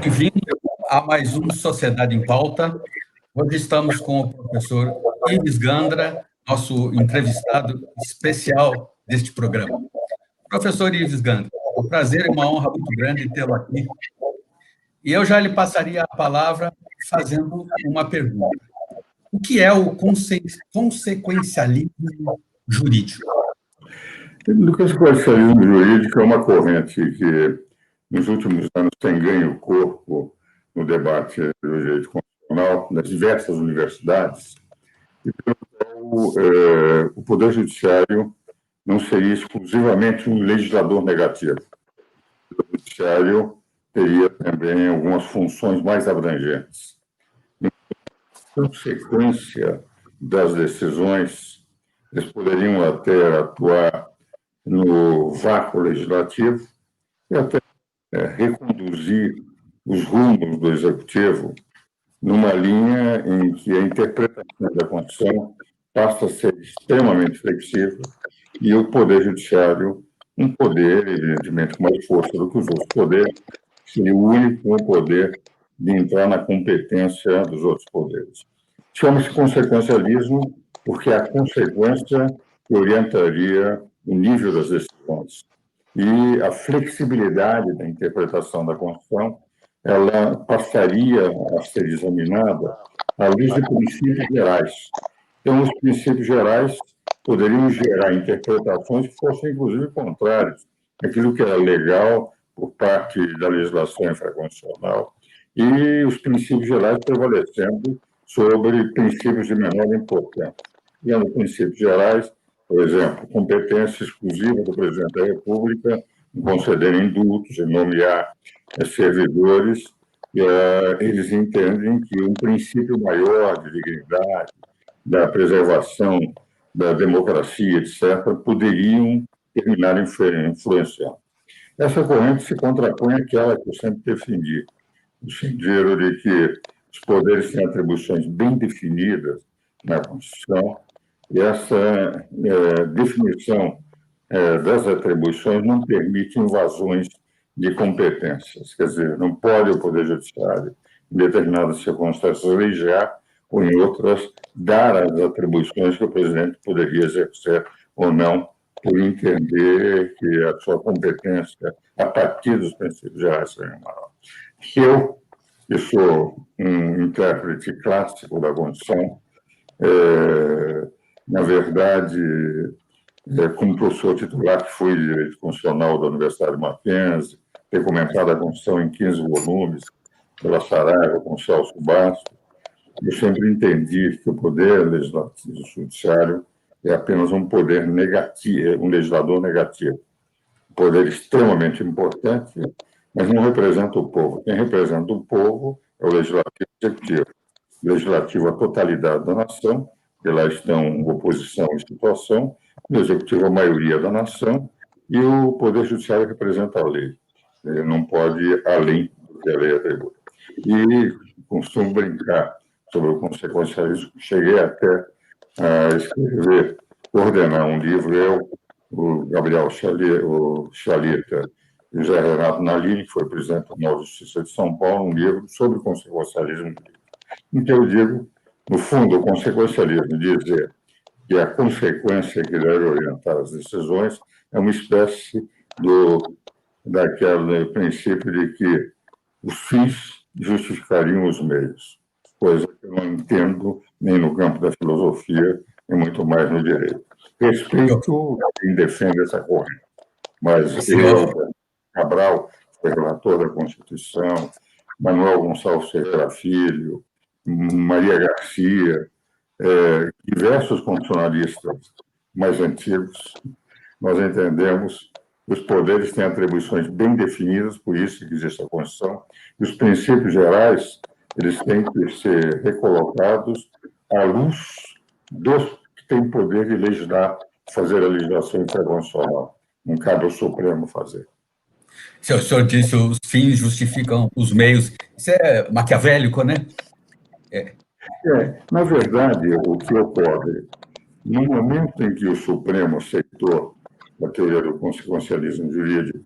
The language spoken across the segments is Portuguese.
Bem-vindo a mais um Sociedade em Pauta. Hoje estamos com o professor Ives Gandra, nosso entrevistado especial deste programa. Professor Ives Gandra, é um prazer e uma honra muito grande tê-lo aqui. E eu já lhe passaria a palavra fazendo uma pergunta. O que é o conse consequencialismo jurídico? O consequencialismo jurídico é uma corrente que, nos últimos anos, tem ganho corpo no debate do direito constitucional nas diversas universidades, e pelo qual o Poder Judiciário não seria exclusivamente um legislador negativo. O Judiciário teria também algumas funções mais abrangentes. Em consequência das decisões, eles poderiam até atuar no vácuo legislativo e até é, reconduzir os rumos do executivo numa linha em que a interpretação da Constituição passa a ser extremamente flexível e o Poder Judiciário, um poder, evidentemente, com mais força do que os outros poderes, seria o único poder de entrar na competência dos outros poderes. Chama-se consequencialismo porque é a consequência que orientaria o nível das decisões. E a flexibilidade da interpretação da Constituição ela passaria a ser examinada à luz de princípios gerais. Então, os princípios gerais poderiam gerar interpretações que fossem, inclusive, contrárias àquilo que era legal por parte da legislação infraconstitucional e os princípios gerais prevalecendo sobre princípios de menor importância. E nos princípios gerais, por exemplo, competência exclusiva do presidente da República em conceder indultos, em nomear eh, servidores, e, uh, eles entendem que um princípio maior de dignidade, da preservação da democracia, etc., poderiam terminar influenciando. Essa corrente se contrapõe àquela que eu sempre defendi, no sentido de que os poderes têm atribuições bem definidas na Constituição, essa é, definição é, das atribuições não permite invasões de competências. Quer dizer, não pode o Poder Judiciário, em determinadas circunstâncias, legislar ou, em outras, dar as atribuições que o presidente poderia exercer ou não, por entender que a sua competência, a partir dos princípios gerais, seria maior. Eu, que sou um intérprete clássico da Constituição, é, na verdade, é, como professor titular que fui Direito Constitucional da Universidade de Mackenzie, ter comentado a Constituição em 15 volumes pela Saraiva, com Celso Bastos, eu sempre entendi que o poder legislativo judiciário é apenas um poder negativo, um legislador negativo. Um poder extremamente importante, mas não representa o povo. Quem representa o povo é o legislativo executivo. O legislativo, a totalidade da nação, que lá estão oposição e situação, o executivo, a maioria da nação, e o poder judiciário representa a lei. Ele não pode ir além do que a lei atribui. E costumo brincar sobre o consequencialismo. Cheguei até a escrever, coordenar um livro, eu, o Gabriel Chalita, e José Renato Nalini, que foi presidente da Nova Justiça de São Paulo, um livro sobre consequencialismo. Em que eu digo, no fundo, o consequencialismo dizer que a consequência que deve orientar as decisões é uma espécie do, daquele princípio de que os fins justificariam os meios, coisa que eu não entendo nem no campo da filosofia e muito mais no direito. Respeito quem defende essa corrente, mas eu, Cabral, foi relator da Constituição, Manuel Gonçalves Ferreira Filho, Maria Garcia, é, diversos constitucionalistas mais antigos, nós entendemos os poderes têm atribuições bem definidas, por isso que existe a Constituição, e os princípios gerais eles têm que ser recolocados à luz dos que têm poder de legislar, fazer a legislação internacional. Não cabe ao Supremo fazer. O senhor disse os fins justificam os meios. Isso é maquiavélico, né? É. na verdade, o que ocorre, no momento em que o Supremo aceitou a teoria do consequencialismo jurídico,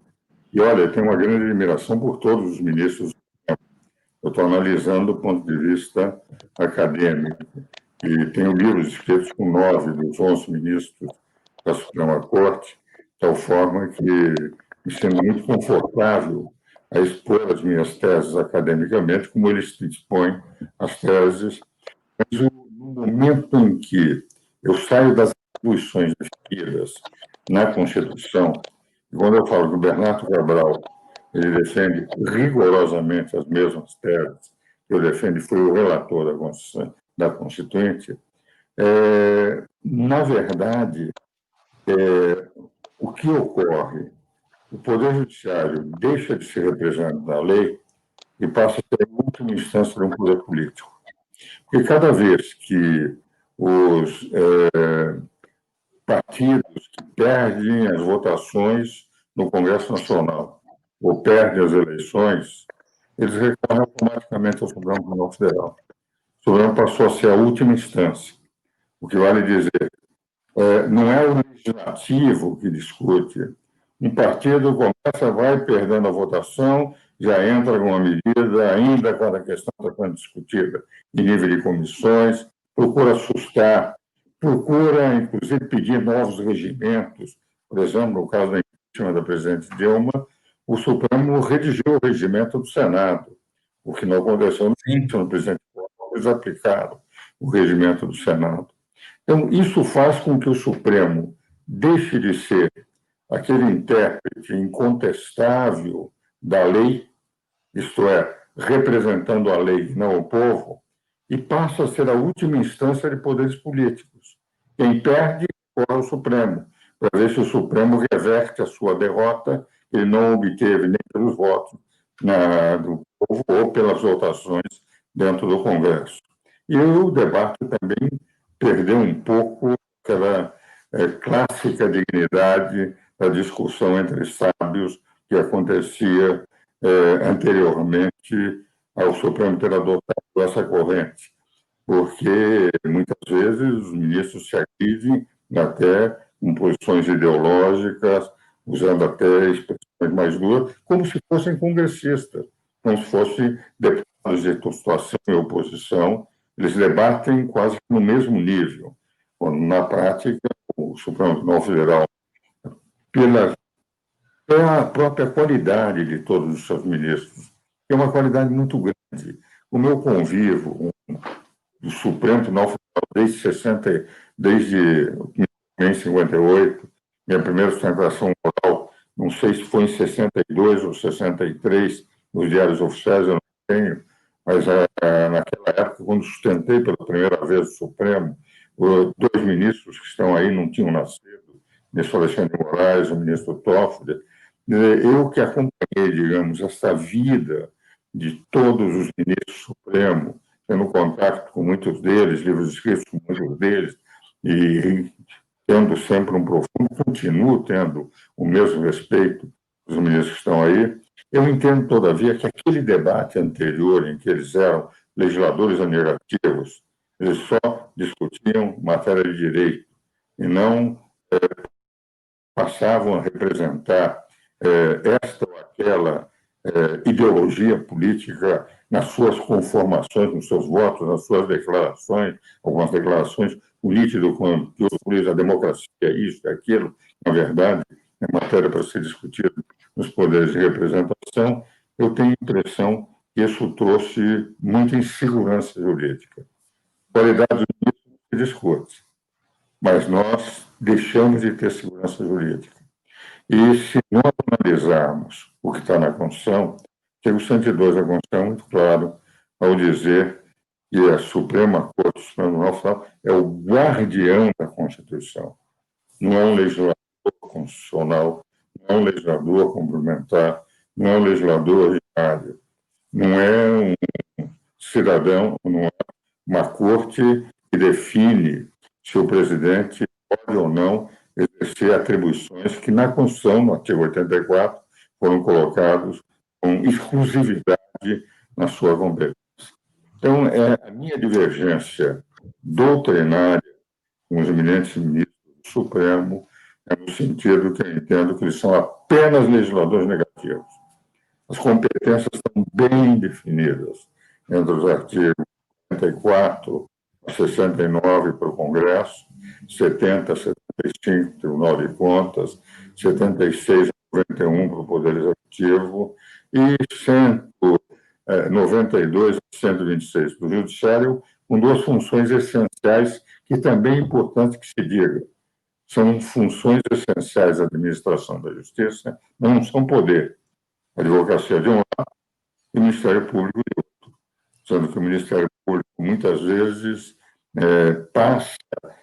e olha, tem uma grande admiração por todos os ministros eu estou analisando do ponto de vista acadêmico. E tenho livros escritos com nove dos onze ministros da Suprema Corte, de tal forma que me sinto muito confortável a expor as minhas teses academicamente, como eles expõem as teses. Mas no momento em que eu saio das atribuições definidas na Constituição, quando eu falo que o Bernardo Cabral ele defende rigorosamente as mesmas teses que eu defendo, foi o relator da Constituição, da Constituinte, é, na verdade, é, o que ocorre? O Poder Judiciário deixa de ser representante da lei e passa a ser a última instância de um poder político. Porque cada vez que os é, partidos perdem as votações no Congresso Nacional ou perdem as eleições, eles recorrem automaticamente ao Supremo Tribunal Federal. O Supremo passou a ser a última instância. O que vale dizer, é, não é o legislativo que discute. Um partido começa, vai perdendo a votação, já entra com uma medida, ainda quando a questão está sendo discutida em nível de comissões, procura assustar, procura, inclusive, pedir novos regimentos. Por exemplo, no caso da impeachment da presidente Dilma, o Supremo redigiu o regimento do Senado, o que não aconteceu no impeachment do presidente Dilma, eles aplicaram o regimento do Senado. Então, isso faz com que o Supremo deixe de ser aquele intérprete incontestável da lei, isto é, representando a lei, não o povo, e passa a ser a última instância de poderes políticos. Quem perde é o Supremo, para ver se o Supremo reverte a sua derrota, que ele não obteve nem pelos votos na, do povo ou pelas votações dentro do Congresso. E o debate também perdeu um pouco aquela é, clássica dignidade da discussão entre sábios que acontecia é, anteriormente ao Supremo ter adotado essa corrente, porque muitas vezes os ministros se agridem até com posições ideológicas, usando até expressões mais duras, como se fossem congressistas, como se fossem deputados de situação e oposição, eles debatem quase no mesmo nível, quando, na prática, o Supremo Tribunal Federal, pela, pela própria qualidade de todos os seus ministros, é uma qualidade muito grande. O meu convívio do Supremo Tribunal Federal desde 60, desde 1958, minha primeira sustentação moral, não sei se foi em 62 ou 63, nos diários oficiais, eu não tenho, mas é, naquela época, quando sustentei pela primeira vez o Supremo, dois ministros que estão aí não tinham nascido, ministro Alexandre Moraes, o ministro Toffoli, eu que acompanhei, digamos, essa vida de todos os ministros do Supremo, tendo contato com muitos deles, livros escritos com muitos deles, e tendo sempre um profundo, continuo tendo o mesmo respeito dos ministros que estão aí, eu entendo, todavia, que aquele debate anterior, em que eles eram legisladores negativos, eles só discutiam matéria de direito e não passavam a representar é, esta ou aquela é, ideologia política nas suas conformações, nos seus votos, nas suas declarações, algumas declarações políticas, como a democracia, isso, aquilo, na verdade, é matéria para ser discutida nos poderes de representação, eu tenho a impressão que isso trouxe muita insegurança jurídica. Qualidade se discute, mas nós deixamos de ter segurança jurídica. E se nós analisarmos o que está na Constituição, artigo 102 da Constituição muito claro ao dizer que a Suprema Corte, o é o guardião da Constituição, não é um legislador constitucional, não é um legislador complementar, não é um legislador ordinário, não é um cidadão, não é uma corte que define se o presidente pode ou não exercer atribuições que na Constituição, no artigo 84, foram colocados com exclusividade na sua competência. Então, é a minha divergência doutrinária com os eminentes ministros do Supremo é no sentido que eu entendo que eles são apenas legisladores negativos. As competências estão bem definidas entre os artigos 44 a 69 para o Congresso, 70 a 75 Tribunal de Contas, 76 a 91 para o Poder Executivo e 192 a 126 para o Judiciário, com duas funções essenciais que também é importante que se diga. São funções essenciais da administração da justiça, não são poder. A advocacia de um lado e o Ministério Público de outro. Sendo que o Ministério Público, muitas vezes, é, passa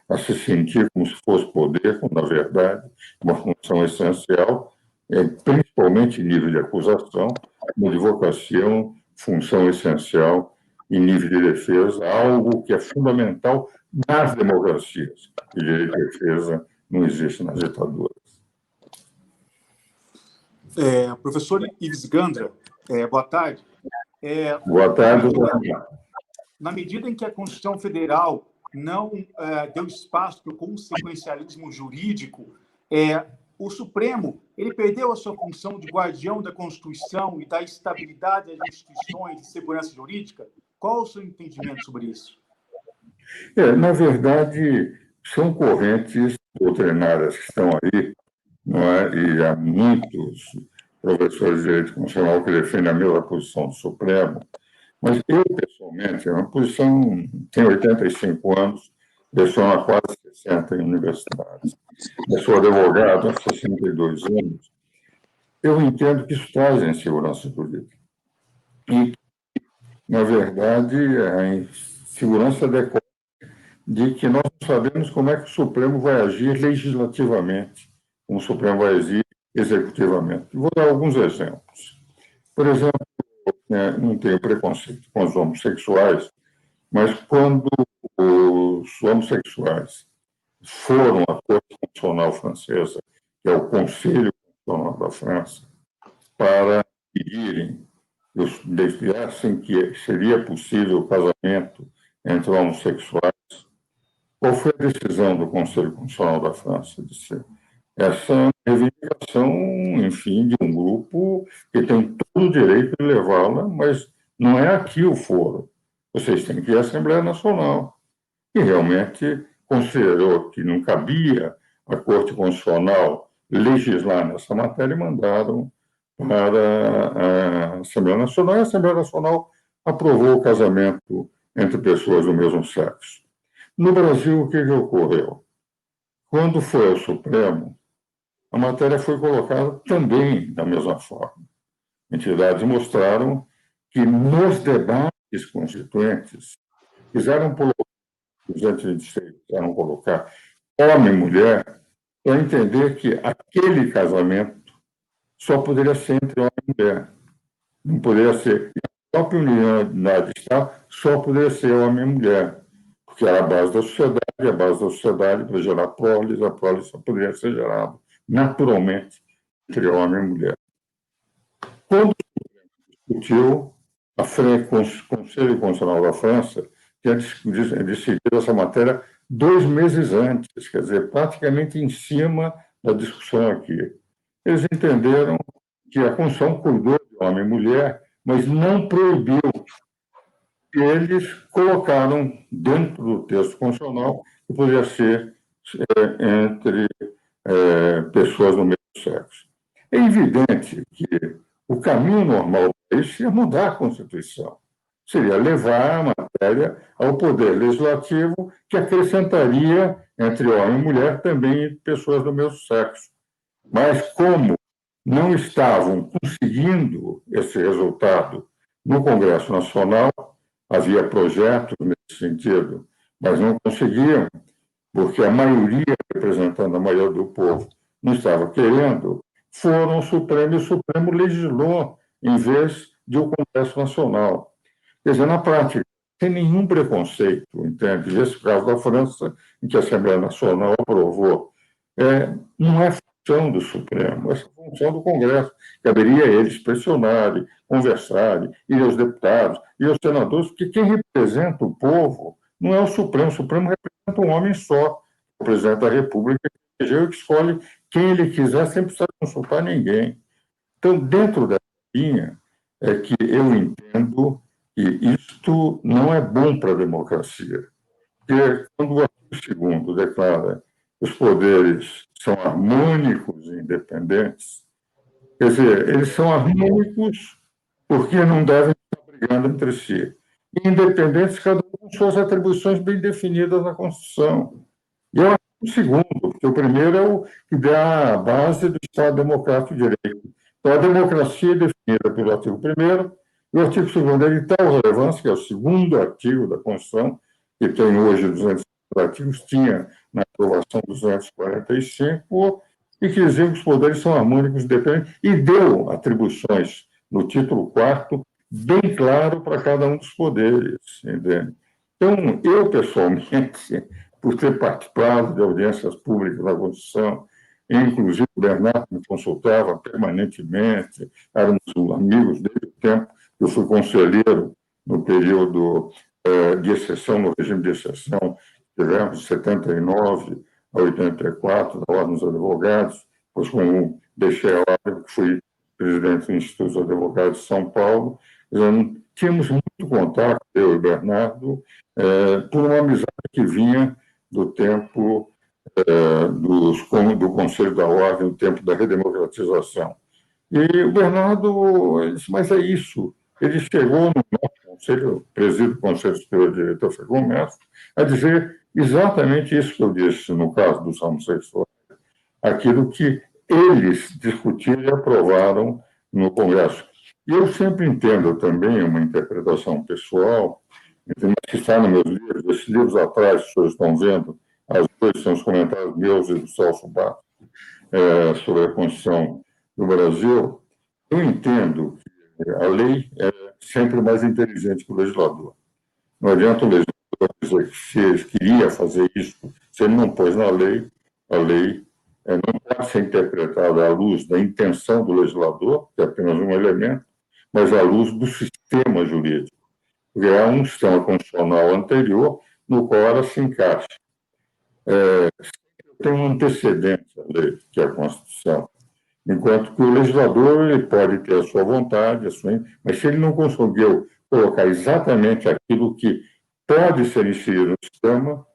a se sentir como se fosse poder, quando, na verdade, uma função essencial, é, principalmente em nível de acusação, a advocacia é uma função essencial em nível de defesa, algo que é fundamental nas democracias. E direito de defesa não existe nas ditaduras. É, professor Ives Gandra, é, boa tarde. É, boa tarde. Na medida em que a Constituição Federal não é, deu espaço para o consequencialismo jurídico, é, o Supremo ele perdeu a sua função de guardião da Constituição e da estabilidade das instituições de segurança jurídica? Qual o seu entendimento sobre isso? É, na verdade, são correntes doutrinárias que estão aí, não é? e há muitos professores de direito constitucional que defendem a mesma posição do Supremo, mas eu, pessoalmente, é uma posição, tenho 85 anos, leciono há quase 60 em universidades, eu sou advogado há 62 anos, eu entendo que isso traz insegurança jurídica. E, na verdade, a insegurança decorre de que nós sabemos como é que o Supremo vai agir legislativamente, como o Supremo vai agir executivamente. Vou dar alguns exemplos. Por exemplo, né, não tenho preconceito com os homossexuais, mas quando os homossexuais foram à Corte Constitucional Francesa, que é o Conselho Constitucional da França, para pedirem, deixassem que seria possível o casamento entre homossexuais, qual foi a decisão do Conselho Constitucional da França? Disse, essa reivindicação, enfim, de grupo que tem todo o direito de levá-la, mas não é aqui o foro. Vocês têm que ir à Assembleia Nacional. E realmente considerou que não cabia a Corte Constitucional legislar nessa matéria e mandaram para a Assembleia Nacional. E a Assembleia Nacional aprovou o casamento entre pessoas do mesmo sexo. No Brasil, o que, que ocorreu? Quando foi ao Supremo, a matéria foi colocada também da mesma forma. Entidades mostraram que nos debates constituintes quiseram colocar, os quiseram colocar homem e mulher para entender que aquele casamento só poderia ser entre homem e mulher. Não poderia ser, a própria unidade de Estado só poderia ser homem e mulher porque era a base da sociedade, a base da sociedade para gerar prole, a prole só poderia ser gerada naturalmente entre homem e mulher. Quando discutiu, a frente, o Conselho Constitucional da França tinha decidido essa matéria dois meses antes, quer dizer, praticamente em cima da discussão aqui. Eles entenderam que a Constituição cuidou de homem e mulher, mas não proibiu eles colocaram dentro do texto constitucional que poderia ser é, entre é, pessoas do mesmo sexo. É evidente que o caminho normal para isso seria mudar a Constituição. Seria levar a matéria ao Poder Legislativo, que acrescentaria entre homem e mulher também pessoas do mesmo sexo. Mas, como não estavam conseguindo esse resultado no Congresso Nacional, havia projetos nesse sentido, mas não conseguiam, porque a maioria, representando a maioria do povo, não estava querendo, foram ao Supremo e o Supremo legislou em vez de o Congresso Nacional. Quer dizer, na prática, sem nenhum preconceito, entende? Esse caso da França, em que a Assembleia Nacional aprovou, é, não é função do Supremo, é função do Congresso. Caberia a eles pressionarem, conversarem, ir aos deputados, e aos senadores, porque quem representa o povo não é o Supremo, o Supremo representa um homem só, o presidente da República, que escolhe quem ele quiser, sem precisar consultar ninguém. Então, dentro dessa linha é que eu entendo que isto não é bom para a democracia. Porque quando o artigo 2 declara que os poderes são harmônicos e independentes, quer dizer, eles são harmônicos porque não devem estar brigando entre si. Independentes, cada um com suas atribuições bem definidas na Constituição. E eu acho o segundo, porque o primeiro é o que dá a base do Estado Democrático de Direito. Então, a democracia é definida pelo artigo 1 e o artigo 2 é de tal relevância, que é o segundo artigo da Constituição, que tem hoje 200 artigos, tinha na aprovação 245, e que dizia que os poderes são harmônicos dependentes, e deu atribuições no título 4 bem claro para cada um dos poderes, entende? Então, eu, pessoalmente, por ter participado de audiências públicas da Constituição, inclusive o Bernardo me consultava permanentemente, éramos amigos desde o tempo que eu fui conselheiro no período eh, de exceção, no regime de exceção, tivemos de 79 a 84, da Ordem dos Advogados, depois como deixei a ordem, fui presidente do Instituto dos Advogados de São Paulo, tínhamos muito contato, eu e Bernardo, é, por uma amizade que vinha do tempo é, dos, do Conselho da Ordem, do tempo da redemocratização. E o Bernardo disse, mas é isso. Ele chegou no nosso conselho, presido do Conselho Superior de Direito, Fernando Mestre, a dizer exatamente isso que eu disse no caso dos homossexuais, aquilo que eles discutiram e aprovaram no Congresso. Eu sempre entendo também uma interpretação pessoal, que está nos meus livros, esses livros atrás, que vocês estão vendo, as duas são os comentários meus e do Celso Barros é, sobre a Constituição do Brasil. Eu entendo que a lei é sempre mais inteligente que o legislador. Não adianta o legislador dizer que queria fazer isso, se ele não pôs na lei, a lei é, não pode ser interpretada à luz da intenção do legislador, que é apenas um elemento, mas à luz do sistema jurídico, porque é um sistema constitucional anterior no qual ela se encaixa. É, tem um antecedente à lei, que é a Constituição, enquanto que o legislador ele pode ter a sua vontade, a sua, mas se ele não conseguiu colocar exatamente aquilo que pode ser inserido no sistema,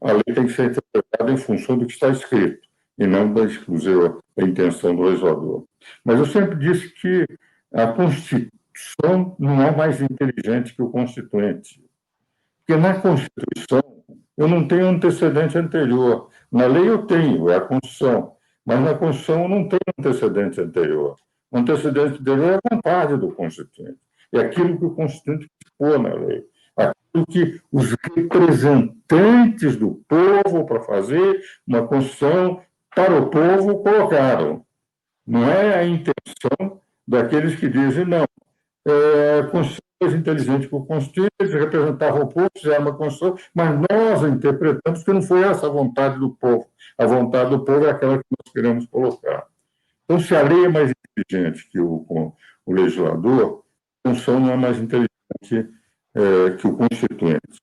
a lei tem que ser interpretada em função do que está escrito e não da exclusiva intenção do legislador. Mas eu sempre disse que a Constituição não é mais inteligente que o Constituinte. Porque na Constituição eu não tenho antecedente anterior. Na lei eu tenho, é a Constituição. Mas na Constituição eu não tenho antecedente anterior. O antecedente anterior é a vontade do Constituinte. É aquilo que o Constituinte expôs na lei. Aquilo que os representantes do povo para fazer uma Constituição para o povo colocaram. Não é a intenção daqueles que dizem, não, é, a Constituição é mais inteligente que o Constituinte, eles representavam o povo, fizeram uma Constituição, mas nós interpretamos que não foi essa a vontade do povo. A vontade do povo é aquela que nós queremos colocar. Então, se a lei é mais inteligente que o, o legislador, a Constituição não é mais inteligente é, que o Constituinte.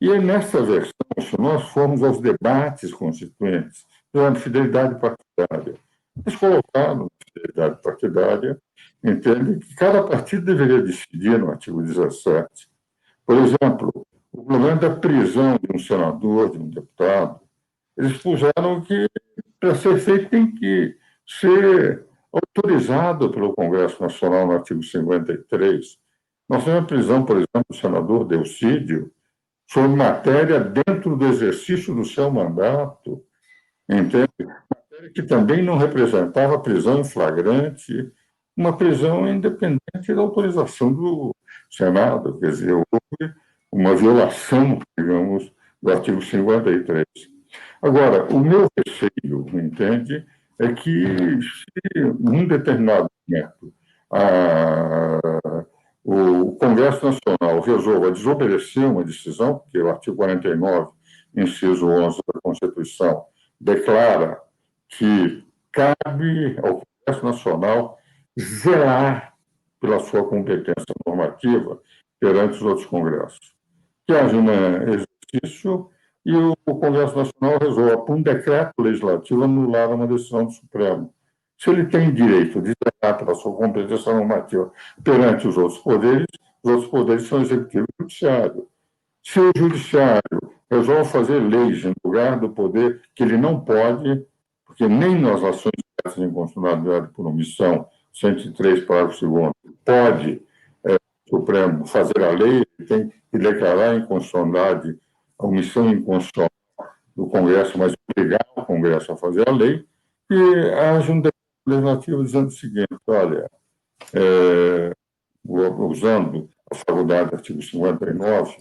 E é nessa versão, se nós formos aos debates constituintes, durante fidelidade partidária. Eles colocaram fidelidade partidária, entende que cada partido deveria decidir no artigo 17. Por exemplo, o problema da prisão de um senador, de um deputado, eles puseram que, para ser feito, tem que ser autorizado pelo Congresso Nacional no artigo 53. Nós temos a prisão, por exemplo, do senador Delcídio, sobre matéria dentro do exercício do seu mandato, entende? Que também não representava prisão em flagrante, uma prisão independente da autorização do Senado, quer dizer, houve uma violação, digamos, do artigo 53. Agora, o meu receio, entende, é que se num determinado momento a, o Congresso Nacional resolva desobedecer uma decisão, porque o artigo 49, inciso 11 da Constituição, declara que cabe ao Congresso Nacional zelar pela sua competência normativa perante os outros congressos. Que haja um exercício e o Congresso Nacional resolva, por um decreto legislativo, anular uma decisão do Supremo. Se ele tem direito de zelar pela sua competência normativa perante os outros poderes, os outros poderes são executivo e judiciário. Se o judiciário resolve fazer leis em lugar do poder que ele não pode, porque nem nas ações de inconstitucionalidade por omissão, 103, parágrafo 2 pode é, o Supremo fazer a lei, tem que declarar a inconstitucionalidade, a omissão inconstitucional do Congresso, mas obrigar o Congresso a fazer a lei, e haja um legislativo dizendo o seguinte, olha, é, usando a faculdade do artigo 59,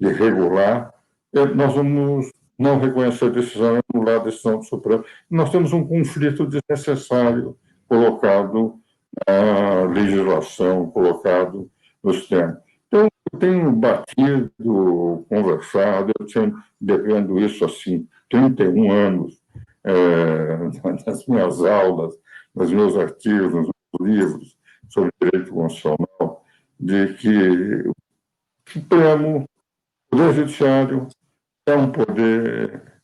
de regular, é, nós vamos não reconhecer a decisão anular a decisão do Supremo. Nós temos um conflito desnecessário colocado na legislação, colocado nos termos. Então, eu tenho batido, conversado, eu tenho devendo isso assim, 31 anos, é, nas minhas aulas, nos meus artigos, nos meus livros sobre direito constitucional, de que o Supremo, o Poder Judiciário, é um poder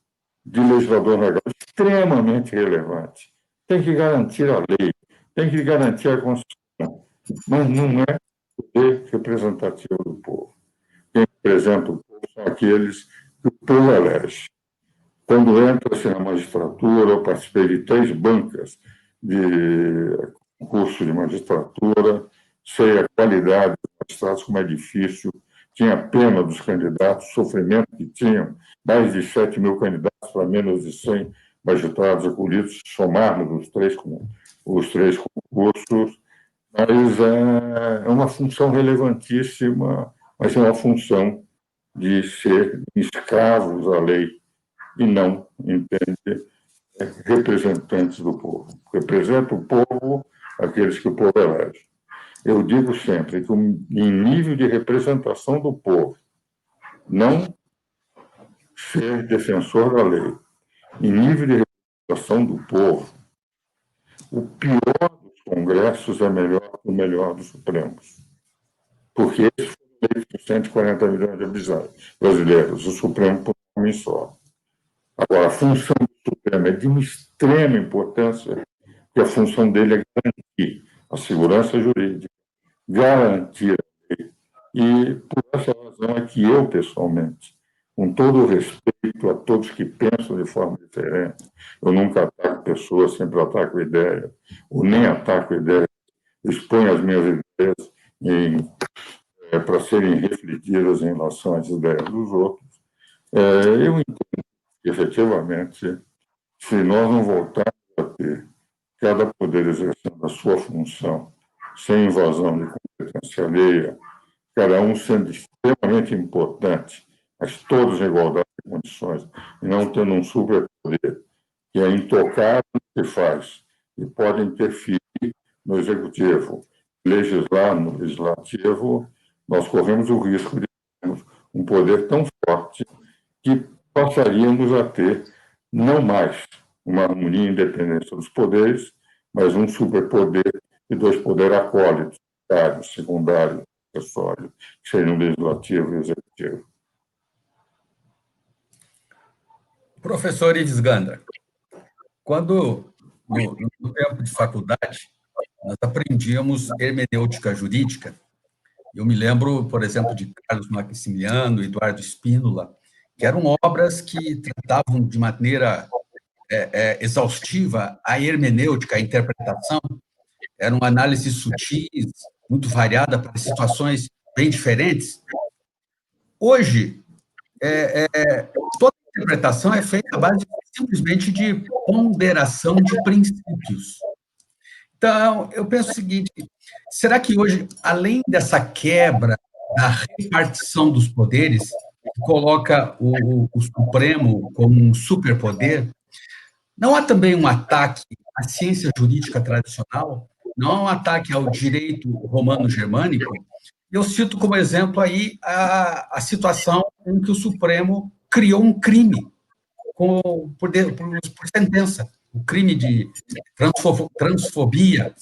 de legislador legal extremamente relevante. Tem que garantir a lei, tem que garantir a Constituição, mas não é poder representativo do povo. Quem representa o povo são aqueles que o povo elege. Quando entra-se na magistratura, eu participei de três bancas de curso de magistratura, sei a qualidade dos magistrados, como é difícil, tinha pena dos candidatos, sofrimento que tinham, mais de 7 mil candidatos menos de 100 magistrados acolhidos, somarmos os três, os três concursos, mas é, é uma função relevantíssima, mas é uma função de ser escravos à lei e não, entende, representantes do povo. Representa o povo aqueles que o povo elege. Eu digo sempre que, em nível de representação do povo, não ser defensor da lei, em nível de representação do povo, o pior dos congressos é melhor que o melhor dos supremos. Porque esses foram eleitos 140 milhões de brasileiros, o Supremo por um só. Agora, a função do Supremo é de uma extrema importância, porque a função dele é garantir a segurança jurídica, garantir a lei. E por essa razão é que eu, pessoalmente, com todo o respeito a todos que pensam de forma diferente, eu nunca ataco pessoas, sempre ataco ideia, ou nem ataco ideia, exponho as minhas ideias é, para serem refletidas em relação às ideias dos outros. É, eu entendo que, efetivamente, se nós não voltarmos a ter cada poder exercendo a sua função, sem invasão de competência alheia, cada um sendo extremamente importante, mas todos em igualdade de condições, e não tendo um superpoder que é intocável no que faz e pode interferir no executivo, legislar no legislativo, nós corremos o risco de termos um poder tão forte que passaríamos a ter não mais uma harmonia e independência dos poderes, mas um superpoder e dois poderes acólitos, secundário, acessório, que seriam legislativo e executivo. Professor Ives Gandra, quando, no, no tempo de faculdade, nós aprendíamos hermenêutica jurídica, eu me lembro, por exemplo, de Carlos Maximiano, Eduardo Spínola, que eram obras que tratavam de maneira é, é, exaustiva a hermenêutica, a interpretação, eram análises sutis, muito variada para situações bem diferentes. Hoje, é, é, toda interpretação é feita à base simplesmente de ponderação de princípios. Então, eu penso o seguinte: será que hoje, além dessa quebra da repartição dos poderes, que coloca o, o Supremo como um superpoder, não há também um ataque à ciência jurídica tradicional? Não há um ataque ao direito romano-germânico? Eu cito como exemplo aí a, a situação em que o Supremo criou um crime com, por, por, por sentença, o crime de transfobia.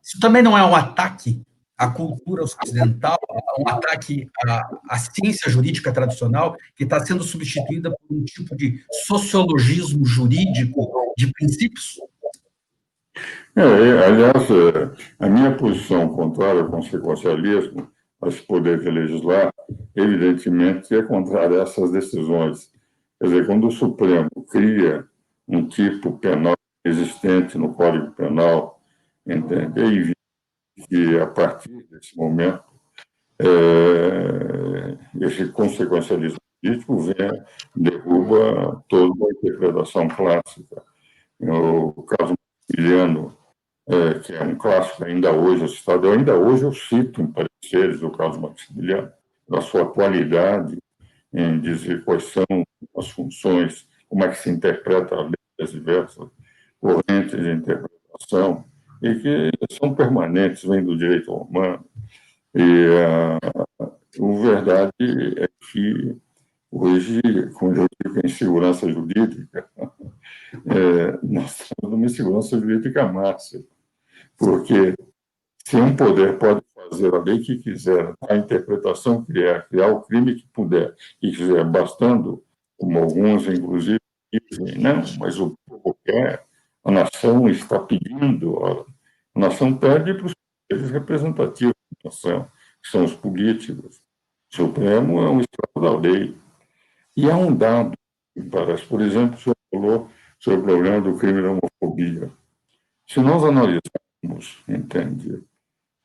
Isso também não é um ataque à cultura ocidental, um ataque à, à ciência jurídica tradicional, que está sendo substituída por um tipo de sociologismo jurídico de princípios? É, é aliás, é, a minha posição contrária ao consequencialismo, a esse poder de legislar, evidentemente é contrária a essas decisões. Quer dizer, quando o Supremo cria um tipo penal existente no Código Penal, entende? é evidente que, a partir desse momento, é, esse consequencialismo político vem, derruba toda a interpretação clássica. O caso Maximiliano, é, que é um clássico ainda hoje citado, ainda hoje eu cito em pareceres o caso Maximiliano, da sua qualidade em dizer quais são as funções, como é que se interpreta a lei das diversas correntes de interpretação, e que são permanentes, vêm do direito romano. E a, ah, verdade é que hoje, quando eu digo em segurança jurídica, é, nós estamos numa segurança jurídica máxima, porque se um poder pode fazer a lei que quiser, a interpretação que criar, criar o crime que puder, e quiser, bastando, como alguns, inclusive, dizem, não, mas o povo quer, a nação está pedindo, a nação pede para os poderes representativos da nação, que são os políticos. O Supremo é um estado da lei. E há um dado parece, por exemplo, o senhor falou sobre o problema do crime da homofobia. Se nós analisarmos, entende,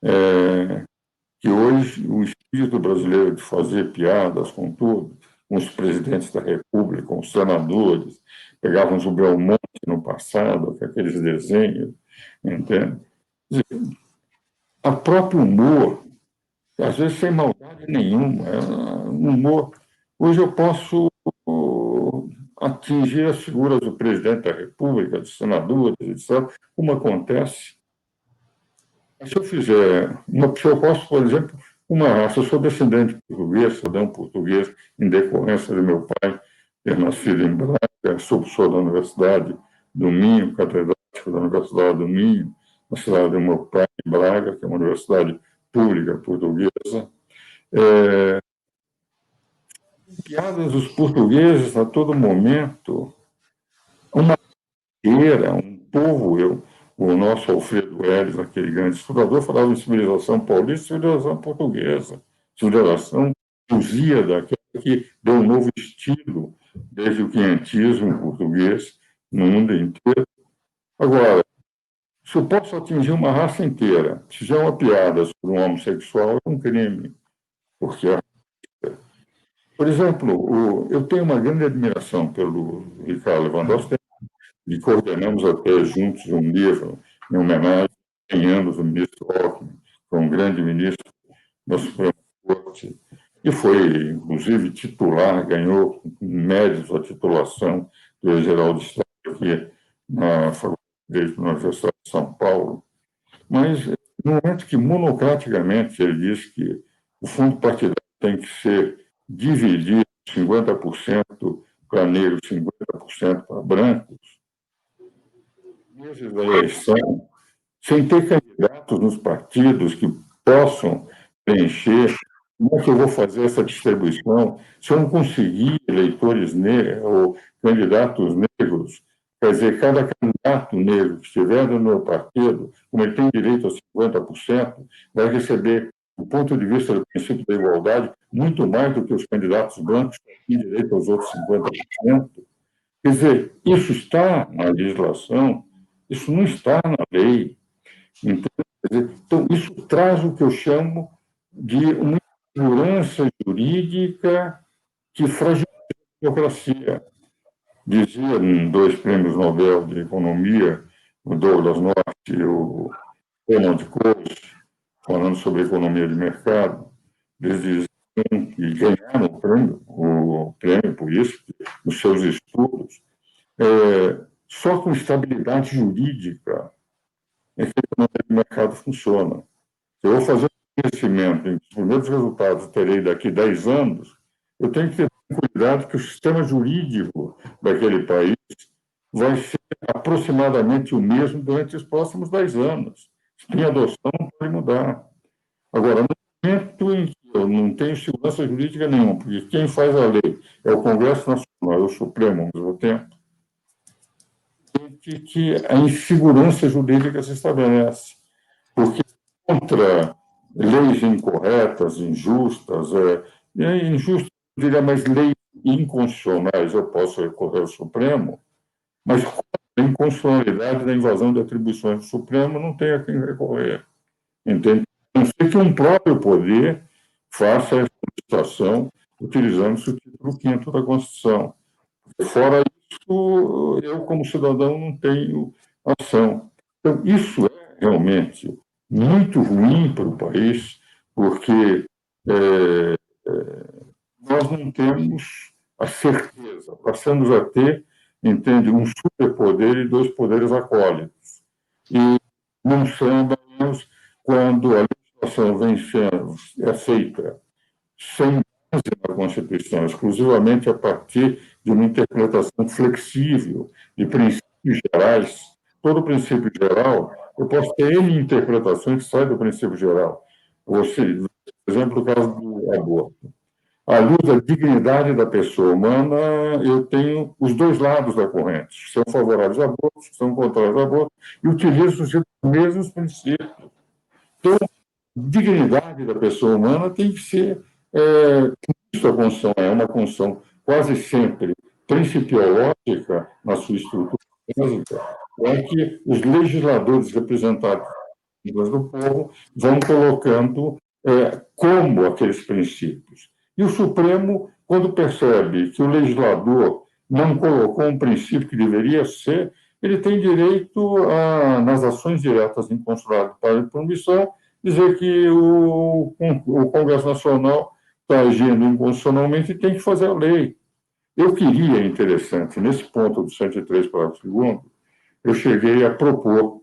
é, que hoje o espírito brasileiro de fazer piadas com tudo, com os presidentes da República, com os senadores, pegavam o Belmonte no passado, com aqueles desenhos, entende? A próprio humor, às vezes sem maldade nenhuma, é um humor. Hoje eu posso atingir as figuras do presidente da República, dos senadores, etc., como acontece. Se eu fizer, uma, se eu posso, por exemplo, uma raça, eu sou descendente português, cidadão português, em decorrência de meu pai ter nascido em Braga, sou professor da Universidade do Minho, catedrático da Universidade do Minho, na cidade do meu pai, em Braga, que é uma universidade pública portuguesa. É, piadas dos portugueses a todo momento, uma era, um povo, eu, o nosso Alfredo Hélio, aquele grande estudador, falava em civilização paulista civilização portuguesa, civilização lusíada, que deu um novo estilo desde o quinhentismo português no mundo inteiro. Agora, se eu posso atingir uma raça inteira, se fizer uma piada sobre um homossexual, é um crime, porque por exemplo, o, eu tenho uma grande admiração pelo Ricardo Lewandowski, e coordenamos até juntos um livro em homenagem a 100 anos do ministro Alckmin, foi um grande ministro da Suprema Corte, e foi, inclusive, titular, ganhou méritos a titulação do Geral de Estado aqui na Faculdade de Direito da Universidade de São Paulo. Mas, no momento que monocraticamente ele diz que o fundo partidário tem que ser dividir 50% para negros, 50% para brancos, meses da eleição, sem ter candidatos nos partidos que possam preencher, como é que eu vou fazer essa distribuição se eu não conseguir eleitores negros ou candidatos negros? Quer dizer, cada candidato negro que estiver no meu partido, como ele tem direito a 50%, vai receber do ponto de vista do princípio da igualdade, muito mais do que os candidatos brancos têm direito aos outros 50%. Quer dizer, isso está na legislação, isso não está na lei. Então, isso traz o que eu chamo de uma insegurança jurídica que fragiliza a democracia. Dizia dois prêmios Nobel de Economia, o Douglas Norte e o Raymond Coase, falando sobre economia de mercado, eles que ganharam o prêmio, o prêmio por isso, nos seus estudos, é, só com estabilidade jurídica é que de mercado funciona. Se eu vou fazer um investimento, os primeiros resultados terei daqui 10 anos, eu tenho que ter cuidado que o sistema jurídico daquele país vai ser aproximadamente o mesmo durante os próximos 10 anos. Tem adoção, pode mudar. Agora, em que tenho segurança jurídica nenhuma, porque quem faz a lei é o Congresso Nacional, é o Supremo ao mesmo tempo, que, que a insegurança jurídica se estabelece. Porque contra leis incorretas, injustas, é, é injustas, diria, mas leis inconstitucionais, eu posso recorrer ao Supremo, mas a inconstitucionalidade da invasão de atribuições do Supremo não tem a quem recorrer. Entende? A não ser que um próprio poder faça essa situação utilizando-se o título 5 da Constituição. Fora isso, eu, como cidadão, não tenho ação. Então, isso é realmente muito ruim para o país, porque é, é, nós não temos a certeza, passamos a ter, entende, um superpoder e dois poderes acólitos. E não sabemos quando a legislação vem sendo aceita sem base na Constituição, exclusivamente a partir de uma interpretação flexível de princípios gerais, todo princípio geral, eu posso ter N interpretações que saem do princípio geral. Você, por exemplo, o caso do aborto. À luz da dignidade da pessoa humana, eu tenho os dois lados da corrente. São favoráveis a abortos, são contrários a aborto, e utilizo os mesmos princípios. Então, dignidade da pessoa humana tem que ser é, isso a Constituição é uma Constituição quase sempre principiológica na sua estrutura básica, é que os legisladores representados do povo vão colocando é, como aqueles princípios. E o Supremo, quando percebe que o legislador não colocou um princípio que deveria ser, ele tem direito, a, nas ações diretas em consulado para permissão, dizer que o, o Congresso Nacional está agindo inconstitucionalmente e tem que fazer a lei. Eu queria, interessante, nesse ponto do 103, parágrafo 2, eu cheguei a propor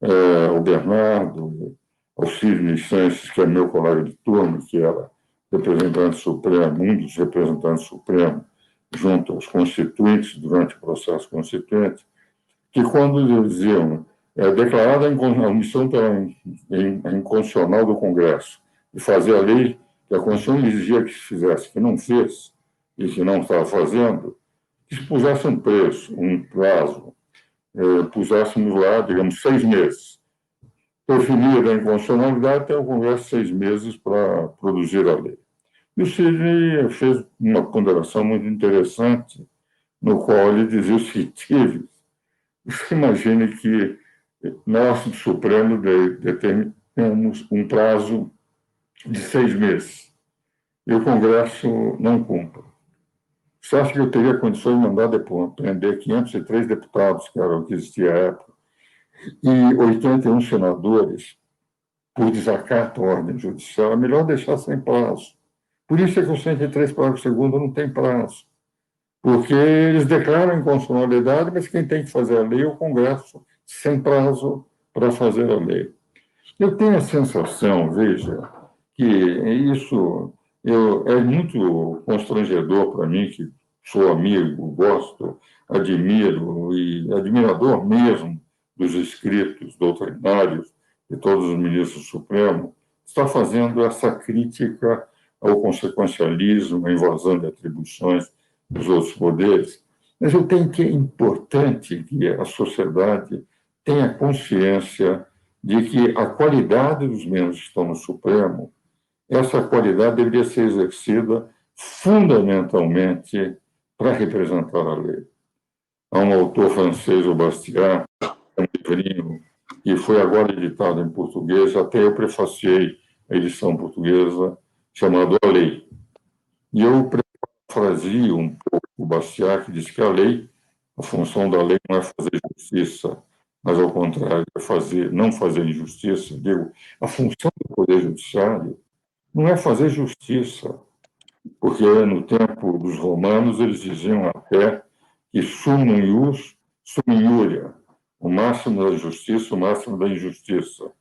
é, ao Bernardo, ao Sidney Sanches, que é meu colega de turno, que era representante supremo, um dos representantes supremos, junto aos constituintes durante o processo constituinte, que quando diziam é, declarada a omissão pela inconstitucional do Congresso de fazer a lei que a Constituição exigia que se fizesse, que não fez, e que não estava fazendo, que se pusesse um preço, um prazo, eh, puséssemos lá, digamos, seis meses. Definir a inconstitucionalidade, até o Congresso seis meses para produzir a lei. E o Sidney fez uma ponderação muito interessante, no qual ele dizia o seguinte: você imagine que nós, do Supremo, determinamos um prazo de seis meses e o Congresso não cumpre. Você acha que eu teria condições de mandar depois, prender 503 deputados, que era o que existia à época, e 81 senadores por desacato à ordem judicial? É melhor deixar sem prazo. Por isso é que o 103, parágrafo segundo não tem prazo. Porque eles declaram inconstitucionalidade, mas quem tem que fazer a lei é o Congresso, sem prazo para fazer a lei. Eu tenho a sensação, veja, que isso eu, é muito constrangedor para mim, que sou amigo, gosto, admiro e admirador mesmo dos escritos doutrinários de todos os ministros do Supremo, está fazendo essa crítica ao consequencialismo, à invasão de atribuições dos outros poderes. Mas eu tenho que é importante que a sociedade tenha consciência de que a qualidade dos membros que estão no Supremo essa qualidade deveria ser exercida fundamentalmente para representar a lei. Há um autor francês, o Bastiat, um livrinho foi agora editado em português, até eu prefaciei a edição portuguesa, chamado A Lei. E eu parafrasio um pouco o Bastiat, que diz que a lei, a função da lei não é fazer justiça, mas ao contrário, é fazer, não fazer injustiça. Digo, a função do Poder Judiciário não é fazer justiça, porque no tempo dos romanos eles diziam até que sumum ius, sum iuria, o máximo da justiça, o máximo da injustiça.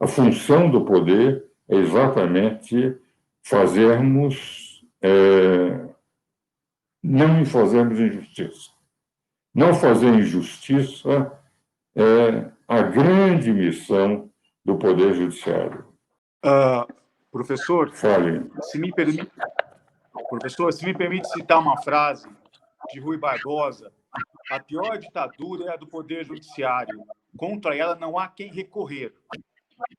A função do poder é exatamente fazermos, é, não fazermos injustiça. Não fazer injustiça é a grande missão do Poder Judiciário. Uh, Professor, Fale. se me permite, professor, se me permite citar uma frase de Rui Barbosa, a pior ditadura é a do Poder Judiciário. Contra ela não há quem recorrer.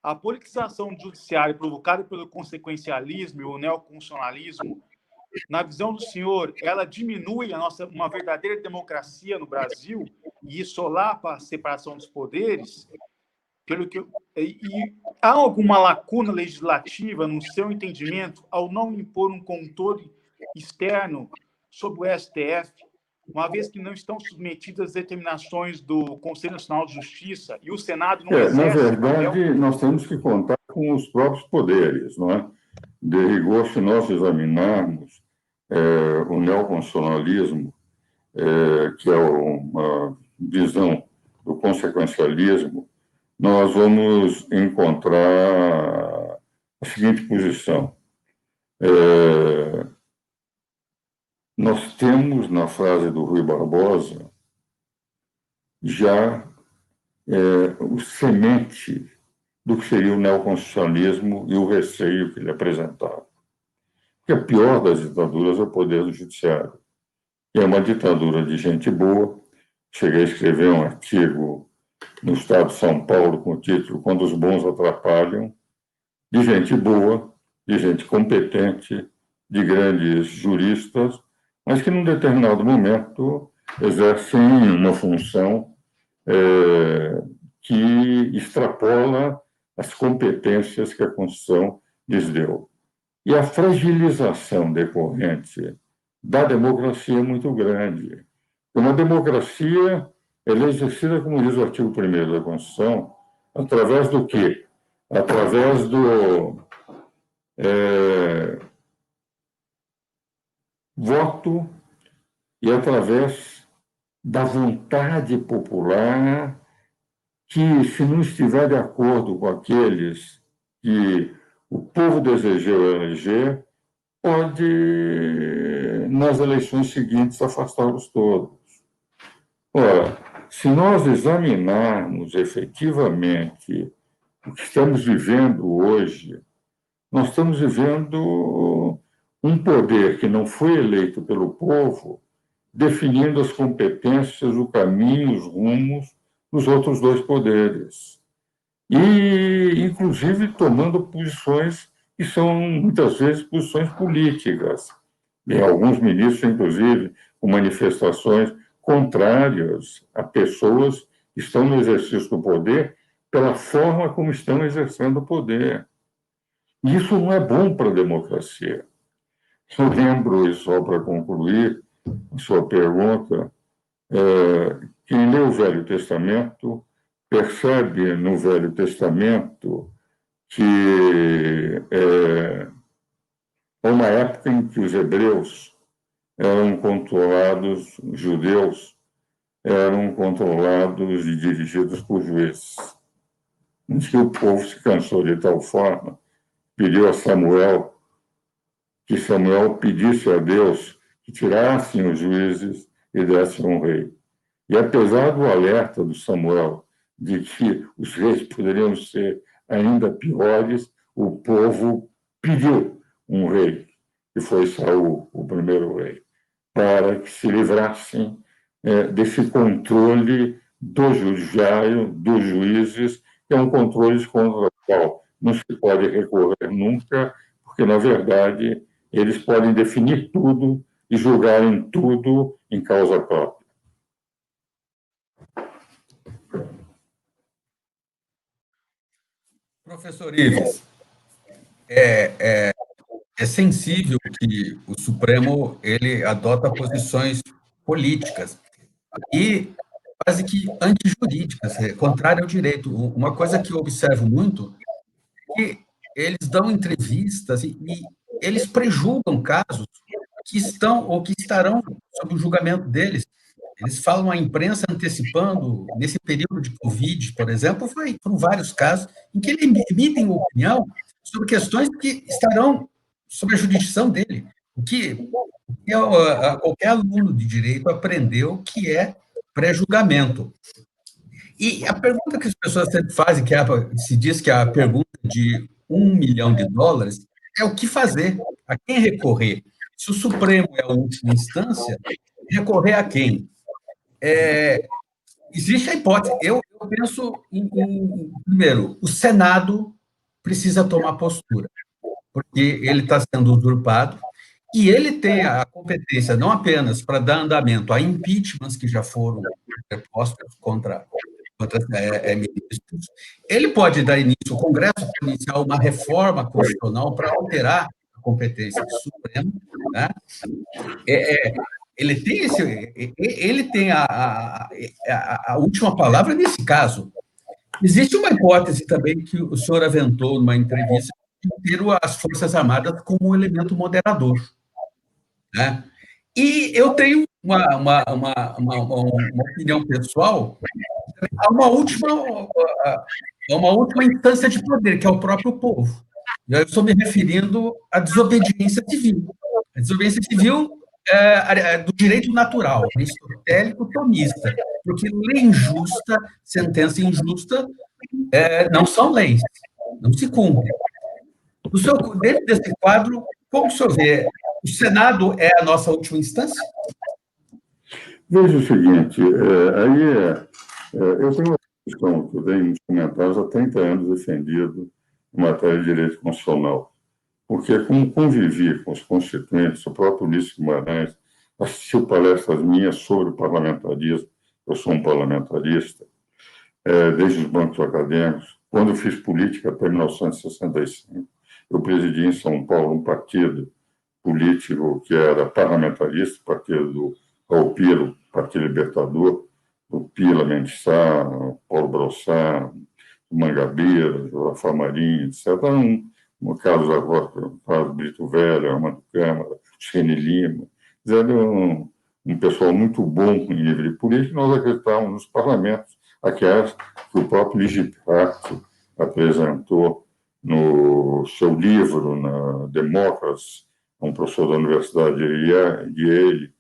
A politização do judiciário provocada pelo consequencialismo e o neoconstitucionalismo, na visão do senhor, ela diminui a nossa uma verdadeira democracia no Brasil e solapa a separação dos poderes? Pelo que e, e há alguma lacuna legislativa no seu entendimento ao não impor um controle externo sobre o STF uma vez que não estão submetidas às determinações do Conselho Nacional de Justiça e o Senado não é, exerce... Na verdade, é nós temos que contar com os próprios poderes, não é? De rigor, se nós examinarmos é, o neoconstitucionalismo, é, que é uma visão do consequencialismo, nós vamos encontrar a seguinte posição. É, nós temos na frase do Rui Barbosa já é, o semente do que seria o neoconstitucionalismo e o receio que ele apresentava. Porque a pior das ditaduras é o poder do judiciário. é uma ditadura de gente boa. Cheguei a escrever um artigo no Estado de São Paulo com o título Quando os bons atrapalham, de gente boa, de gente competente, de grandes juristas, mas que num determinado momento exercem uma função é, que extrapola as competências que a Constituição lhes deu. E a fragilização decorrente da democracia é muito grande. Uma democracia ela é exercida, como diz o artigo 1 da Constituição, através do quê? Através do é, voto e através da vontade popular que, se não estiver de acordo com aqueles que o povo desejou eleger, pode, nas eleições seguintes, afastá-los todos. Ora, se nós examinarmos efetivamente o que estamos vivendo hoje, nós estamos vivendo um poder que não foi eleito pelo povo, definindo as competências, o caminho, os rumos dos outros dois poderes. E, inclusive, tomando posições que são, muitas vezes, posições políticas. E alguns ministros, inclusive, com manifestações contrárias a pessoas que estão no exercício do poder pela forma como estão exercendo o poder. E isso não é bom para a democracia. Eu lembro, e só para concluir a sua pergunta, é, quem lê o Velho Testamento percebe no Velho Testamento que é, uma época em que os hebreus eram controlados, os judeus eram controlados e dirigidos por juízes. Antes que o povo se cansou de tal forma, pediu a Samuel que Samuel pedisse a Deus que tirassem os juízes e dessem um rei. E apesar do alerta do Samuel de que os reis poderiam ser ainda piores, o povo pediu um rei, que foi Saul, o primeiro rei, para que se livrassem é, desse controle do judiciário, dos juízes, que é um controle contra o qual não se pode recorrer nunca, porque, na verdade, eles podem definir tudo e julgar em tudo em causa própria. Professor Ives, é, é, é, sensível que o Supremo ele adota posições políticas e quase que antijurídicas, é, ao direito. Uma coisa que eu observo muito é que eles dão entrevistas e, e eles prejulgam casos que estão ou que estarão sob o julgamento deles. Eles falam a imprensa antecipando, nesse período de Covid, por exemplo, foi, foram vários casos em que eles emitem opinião sobre questões que estarão sob a jurisdição dele. O que qualquer aluno de direito aprendeu que é pré-julgamento. E a pergunta que as pessoas sempre fazem, que é, se diz que é a pergunta de um milhão de dólares, é o que fazer, a quem recorrer. Se o Supremo é a última instância, recorrer a quem? É, existe a hipótese. Eu, eu penso, em, em, primeiro, o Senado precisa tomar postura, porque ele está sendo usurpado, e ele tem a competência não apenas para dar andamento a impeachments que já foram propostos contra, contra é, é, ministros, ele pode dar início, o Congresso pode iniciar uma reforma constitucional para alterar a competência do Supremo, né? É, é, ele tem, esse, ele tem a, a, a, a última palavra nesse caso. Existe uma hipótese também que o senhor aventou numa entrevista de ter as Forças Armadas como um elemento moderador. Né? E eu tenho uma, uma, uma, uma, opinião pessoal a uma última, a uma última instância de poder, que é o próprio povo. Eu estou me referindo à desobediência civil. A desobediência civil é, é do direito natural, aristotélico tomista, porque lei injusta, sentença injusta, é, não são leis, não se cumprem. O senhor, dentro desse quadro, como o senhor vê? O Senado é a nossa última instância? Veja o seguinte, é, aí é, é, eu tenho uma questão que venho nos comentários há 30 anos defendido em matéria de direito constitucional porque como convivi com os constituintes, o próprio Ulisses Guimarães assistiu palestras minhas sobre o parlamentarismo, eu sou um parlamentarista, é, desde os bancos acadêmicos, quando eu fiz política até 1965, eu presidi em São Paulo um partido político que era parlamentarista, partido do Raul Partido Libertador, o Pila Mendes Sá, Paulo Brossá, Mangabeira, Rafa Marinho, etc. Um, caso agora, Carlos Brito Velho, Armando Câmara, Xene Lima, era um, um pessoal muito bom em de política, nós acreditávamos nos parlamentos, aquelas que o próprio Ligiprato apresentou no seu livro, na Democracy, um professor da Universidade de Yale,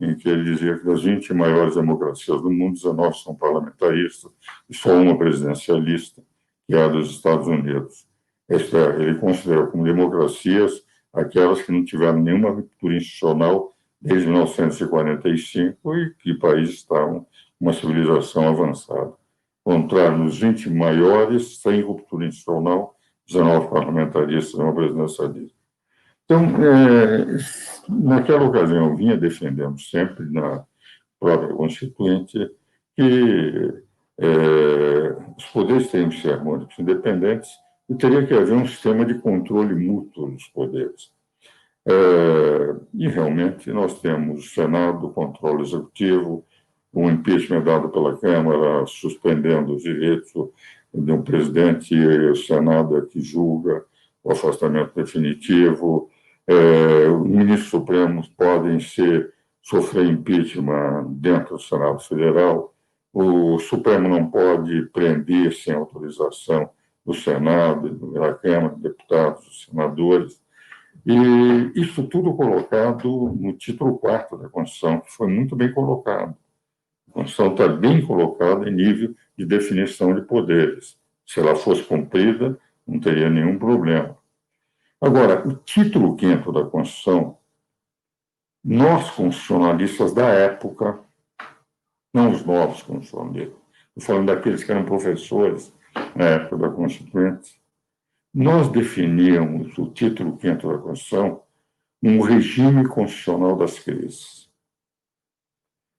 em que ele dizia que das 20 maiores democracias do mundo, 19 são parlamentaristas e só uma presidencialista, que é a dos Estados Unidos ele considerou como democracias aquelas que não tiveram nenhuma ruptura institucional desde 1945 e que países estavam uma civilização avançada. Contrário, nos 20 maiores, sem ruptura institucional, 19 parlamentaristas uma presidencialista. Então, é, naquela ocasião, eu vinha defendendo sempre na própria Constituinte que é, os poderes têm de ser harmônicos, independentes, e teria que haver um sistema de controle mútuo dos poderes. É, e realmente nós temos o Senado, o controle executivo, um impeachment dado pela Câmara, suspendendo os direitos de um presidente, e o Senado é que julga o afastamento definitivo. É, os ministros supremos podem ser, sofrer impeachment dentro do Senado Federal. O Supremo não pode prender sem autorização do Senado, da Câmara de Deputados, dos senadores, e isso tudo colocado no título 4 da Constituição, que foi muito bem colocado. A Constituição está bem colocada em nível de definição de poderes. Se ela fosse cumprida, não teria nenhum problema. Agora, o título 5 da Constituição, nós constitucionalistas da época, não os novos constitucionalistas, estou falando daqueles que eram professores na época da Constituinte, nós definíamos o título 5 da Constituição um regime constitucional das crises.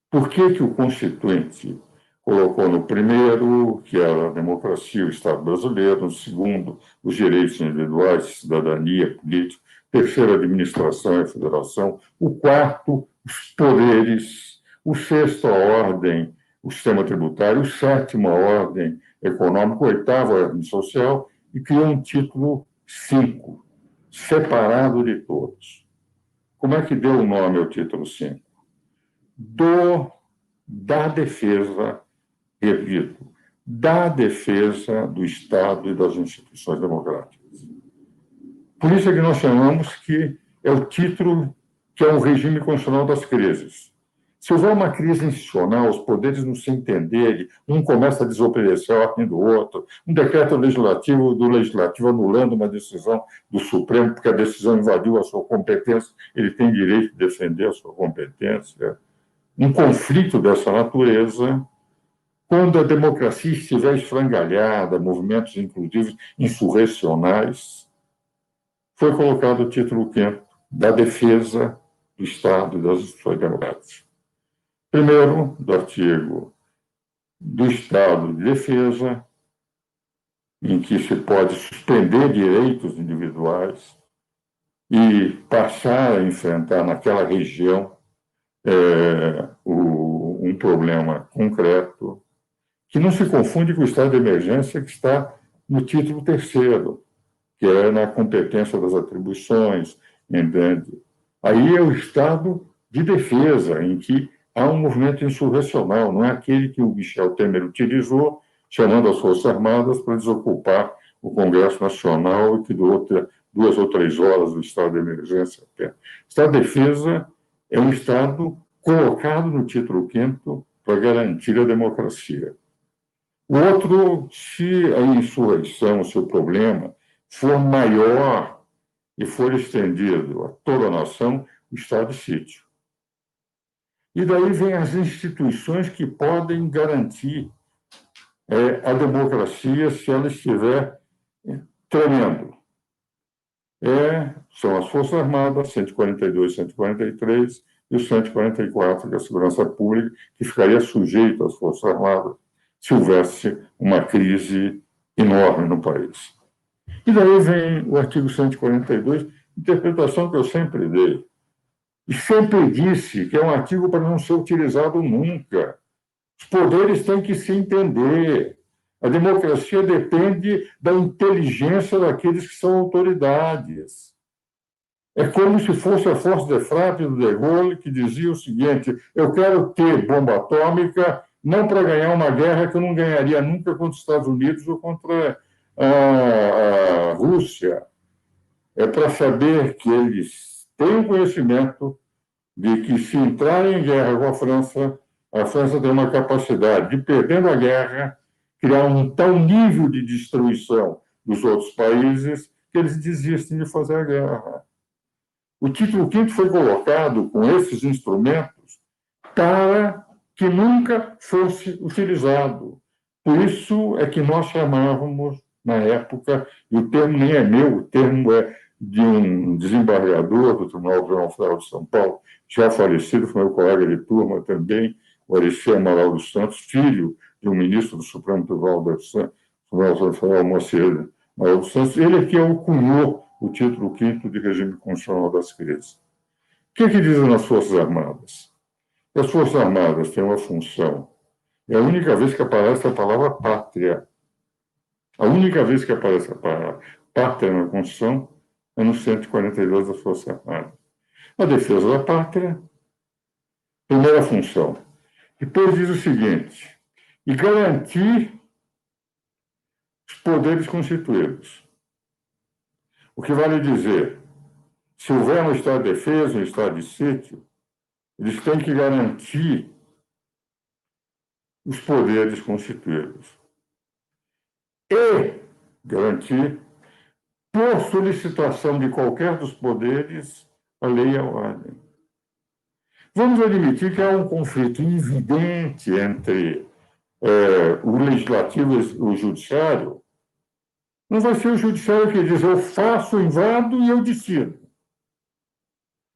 Por que, que o Constituinte colocou no primeiro, que era a democracia, o Estado brasileiro, no segundo, os direitos individuais, cidadania, política, terceiro, a administração e federação, o quarto, os poderes, o sexto, a ordem, o sistema tributário, o sétimo, a ordem econômico, oitavo ordem social, e criou um título 5, separado de todos. Como é que deu o nome ao título 5? Do, da defesa, repito, da defesa do Estado e das instituições democráticas. Por isso é que nós chamamos que é o título que é um regime constitucional das crises. Se houver uma crise institucional, os poderes não se entenderem, um começa a desobedecer a ordem do outro, um decreto legislativo do legislativo anulando uma decisão do Supremo, porque a decisão invadiu a sua competência, ele tem direito de defender a sua competência. um conflito dessa natureza quando a democracia estiver esfrangalhada, movimentos, inclusive, insurrecionais, foi colocado o título 5 da defesa do Estado e das instituições democráticas. Primeiro, do artigo do Estado de defesa, em que se pode suspender direitos individuais e passar a enfrentar naquela região é, o, um problema concreto, que não se confunde com o estado de emergência que está no título terceiro, que é na competência das atribuições, entende? Aí é o estado de defesa, em que há um movimento insurrecional, não é aquele que o Michel Temer utilizou, chamando as Forças Armadas para desocupar o Congresso Nacional e que durou duas ou três horas do estado de emergência. O estado de defesa é um estado colocado no título 5 para garantir a democracia. O outro, se a insurreição, se o problema for maior e for estendido a toda a nação, o estado de sítio. E daí vem as instituições que podem garantir é, a democracia se ela estiver tremendo. É, são as Forças Armadas, 142, 143, e o 144, que é Segurança Pública, que ficaria sujeito às Forças Armadas se houvesse uma crise enorme no país. E daí vem o artigo 142, interpretação que eu sempre dei. E sempre disse que é um artigo para não ser utilizado nunca. Os poderes têm que se entender. A democracia depende da inteligência daqueles que são autoridades. É como se fosse a força de frappe do De Gaulle que dizia o seguinte: eu quero ter bomba atômica não para ganhar uma guerra que eu não ganharia nunca contra os Estados Unidos ou contra a, a Rússia. É para saber que eles têm o conhecimento de que se entrarem em guerra com a França, a França tem uma capacidade de, perdendo a guerra, criar um tal nível de destruição dos outros países que eles desistem de fazer a guerra. O título quinto foi colocado com esses instrumentos para que nunca fosse utilizado. Por isso é que nós chamávamos, na época, e o termo nem é meu, o termo é de um desembargador do Tribunal Regional Federal de São Paulo, já falecido, foi meu colega de turma também, o Alexandre Amaral dos Santos, filho de um ministro do Supremo Tribunal Federal, Moacir Amaral dos Santos, ele é que cunhou o título 5 de regime constitucional das crises. O que, é que dizem nas Forças Armadas? As Forças Armadas têm uma função. É a única vez que aparece a palavra pátria. A única vez que aparece a palavra pátria na Constituição é no 142 das Forças Armadas. A defesa da pátria, primeira função. Depois diz o seguinte: e garantir os poderes constituídos. O que vale dizer, se houver um estado de defesa, um estado de sítio, eles têm que garantir os poderes constituídos. E garantir, por solicitação de qualquer dos poderes, a lei e a ordem. Vamos admitir que há um conflito evidente entre é, o legislativo e o judiciário. Não vai ser o judiciário que diz eu faço, invado e eu decido.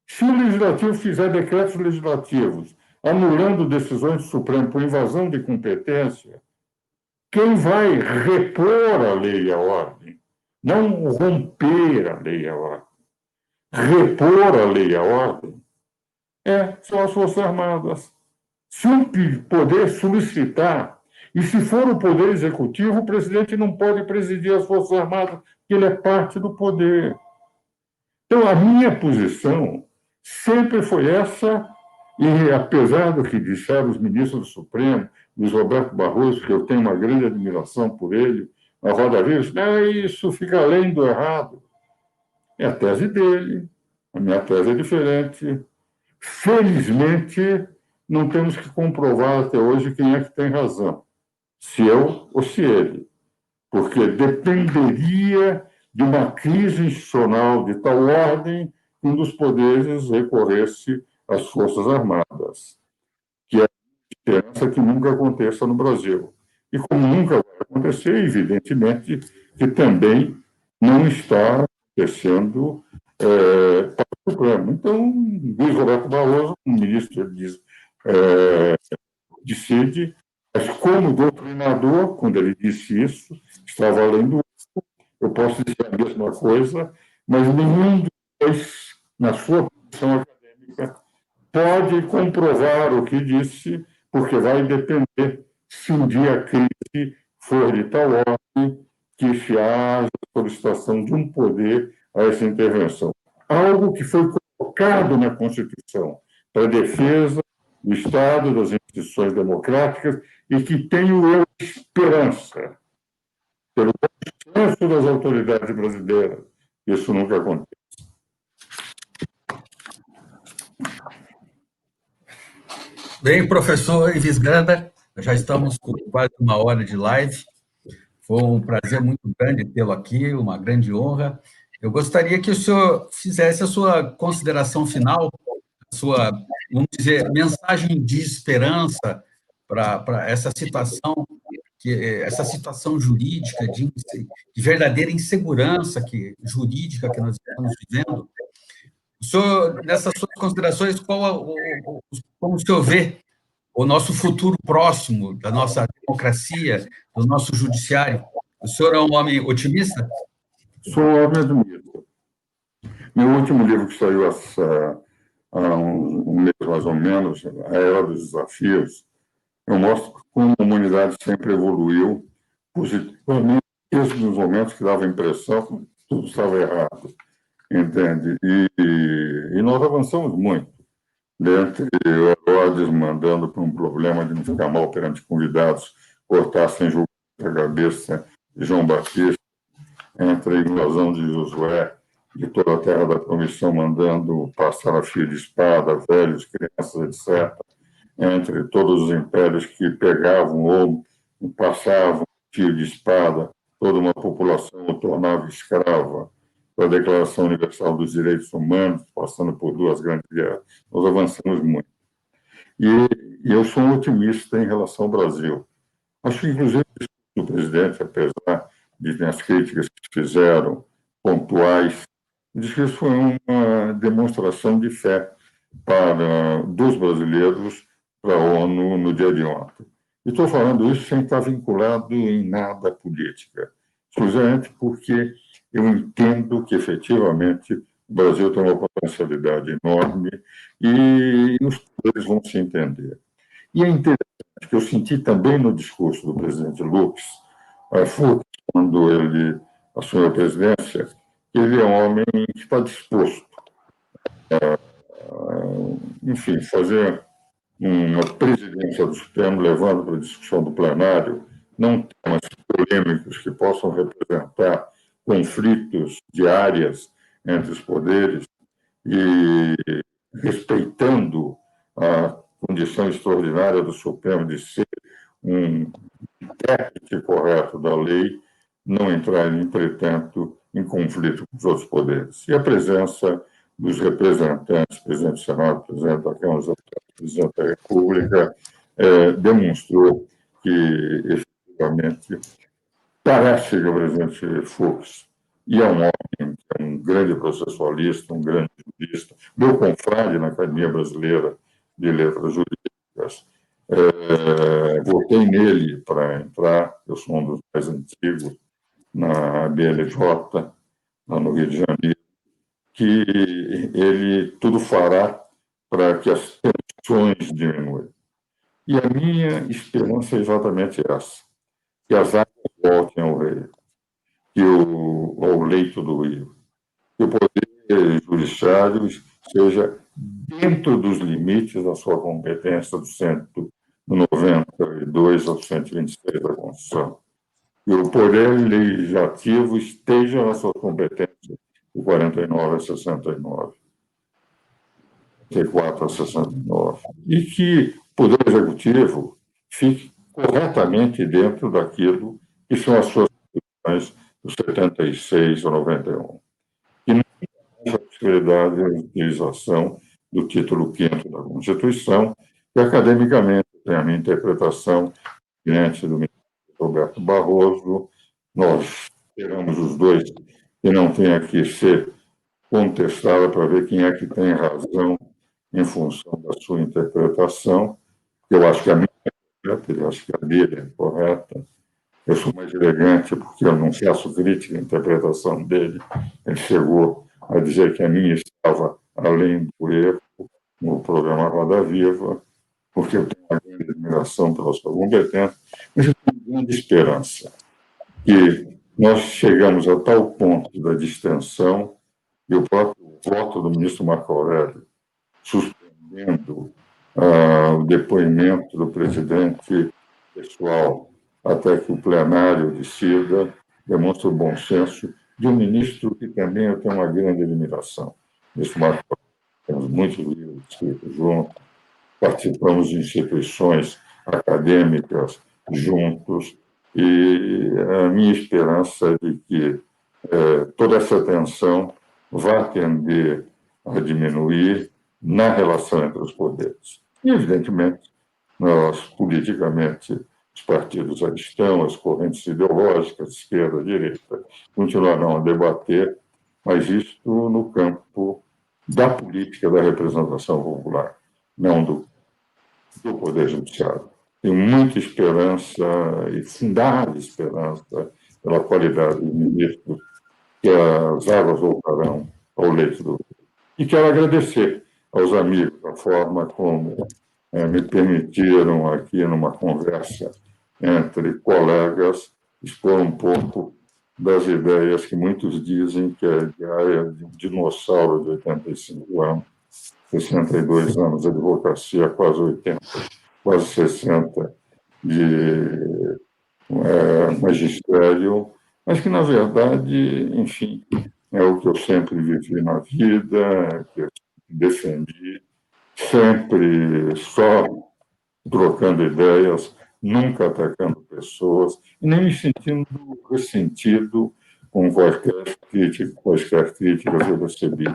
Se o legislativo fizer decretos legislativos anulando decisões do Supremo por invasão de competência, quem vai repor a lei e a ordem, não romper a lei e a ordem, repor a lei e a ordem, é, são as Forças Armadas. Se um poder solicitar, e se for o poder executivo, o presidente não pode presidir as Forças Armadas, porque ele é parte do poder. Então, a minha posição sempre foi essa, e apesar do que disseram os ministros do Supremo, Luiz Roberto Barroso, que eu tenho uma grande admiração por ele, na Roda Verde, é isso fica além do errado. É a tese dele, a minha tese é diferente. Felizmente, não temos que comprovar até hoje quem é que tem razão, se eu ou se ele, porque dependeria de uma crise institucional de tal ordem que um dos poderes recorresse às Forças Armadas. esperança que nunca aconteça no Brasil. E como nunca vai acontecer, evidentemente que também não está acontecendo é, para o Supremo. Então, Luiz Roberto Barroso, o ministro diz, é, decide, mas como doutrinador, quando ele disse isso, estava lendo, eu posso dizer a mesma coisa, mas nenhum dos dois, na sua posição acadêmica, pode comprovar o que disse, porque vai depender se um dia a crise for de tal ordem que se haja solicitação de um poder a essa intervenção. Algo que foi colocado na Constituição para defesa do Estado, das instituições democráticas, e que tenho eu esperança, pelo consenso das autoridades brasileiras, isso nunca acontece. Bem, professor Ives Ganda, já estamos com quase uma hora de live. Foi um prazer muito grande tê-lo aqui, uma grande honra. Eu gostaria que o senhor fizesse a sua consideração final, a sua, vamos dizer, mensagem de esperança para essa situação, que, essa situação jurídica de, de verdadeira insegurança que, jurídica que nós estamos vivendo. O senhor, nessas suas considerações, qual, como o senhor vê o nosso futuro próximo da nossa democracia, do nosso judiciário? O senhor é um homem otimista? Sou um homem otimista. Meu último livro que saiu essa, há um, mês mais ou menos, A Era dos Desafios, eu mostro como a humanidade sempre evoluiu positivamente, mesmo nos momentos que dava a impressão que tudo estava errado, entende? E, e nós avançamos muito dentre Herodes mandando para um problema de não ficar mal perante convidados, cortassem a cabeça de João Batista, entre a invasão de Josué, de toda a terra da promissão, mandando passar a fio de espada, velhos, crianças, etc., entre todos os impérios que pegavam ou passavam fio de espada, toda uma população o tornava escrava, a Declaração Universal dos Direitos Humanos, passando por duas grandes guerras. Nós avançamos muito. E, e eu sou um otimista em relação ao Brasil. Acho que, inclusive, o presidente, apesar de as críticas que fizeram, pontuais, diz que isso foi uma demonstração de fé para dos brasileiros para a ONU no dia de ontem. E estou falando isso sem estar vinculado em nada à política, exclusivamente porque eu entendo que efetivamente o Brasil tem uma potencialidade enorme e os poderes vão se entender. E é interessante que eu senti também no discurso do presidente Lux, Fux, quando ele assumiu a presidência, que ele é um homem que está disposto a, enfim, fazer uma presidência do Supremo levando para a discussão do plenário não temas polêmicos que possam representar conflitos de áreas entre os poderes e respeitando a condição extraordinária do Supremo de ser um intérprete correto da lei, não entrar, entretanto, em conflito com os outros poderes. E a presença dos representantes, presidente do Senado, presidente da Câmara presidente da República, é, demonstrou que, efetivamente, Parece que o presidente Fux e é um homem, é um grande processualista, um grande jurista, meu confrade na Academia Brasileira de Letras Jurídicas. É, votei nele para entrar, eu sou um dos mais antigos, na BLJ, lá no Rio de Janeiro, que ele tudo fará para que as tensões diminuam. E a minha esperança é exatamente essa, que as águas voltem ao rei, que o, ao leito do rio, que o poder judiciário seja dentro dos limites da sua competência do 192 ao 126 da Constituição. E o poder legislativo esteja na sua competência de 49 a 69. 64 a 69. E que o Poder Executivo fique corretamente dentro daquilo que são as suas posições do 76 ou 91. E não há a possibilidade de utilização do título 5 da Constituição, que academicamente tem a minha interpretação diante do ministro Roberto Barroso. Nós esperamos os dois que não tenha que ser contestada para ver quem é que tem razão em função da sua interpretação. Eu acho que a minha é correta, eu acho que a dele é correta. Eu sou mais elegante porque eu não faço crítica à interpretação dele. Ele chegou a dizer que a minha estava além do erro no programa Roda Viva, porque eu tenho uma grande admiração pela sua competência, mas eu tenho grande esperança que nós chegamos a tal ponto da distensão e o próprio voto do ministro Marco Aurélio suspendendo ah, o depoimento do presidente pessoal até que o plenário decida, demonstra o bom senso de um ministro que também eu tenho uma grande admiração. Ministro Marco temos muitos livros escritos juntos, participamos de instituições acadêmicas juntos, e a minha esperança é de que é, toda essa tensão vai tender a diminuir na relação entre os poderes. E, evidentemente, nós, politicamente, os partidos já estão, as correntes ideológicas, esquerda, direita, continuarão a debater, mas isto no campo da política da representação popular, não do, do Poder Judiciário. Tenho muita esperança e fundada esperança pela qualidade do ministro que as águas voltarão ao leito do E quero agradecer aos amigos a forma como é, me permitiram aqui numa conversa entre colegas expor um pouco das ideias que muitos dizem que é de um dinossauro de 85 anos, 62 anos de advocacia, quase 80, quase 60 de é, magistério, mas que, na verdade, enfim, é o que eu sempre vivi na vida, que eu defendi, sempre só trocando ideias, nunca atacando pessoas, e nem me sentindo ressentido com qualquer crítica, quaisquer críticas eu recebi.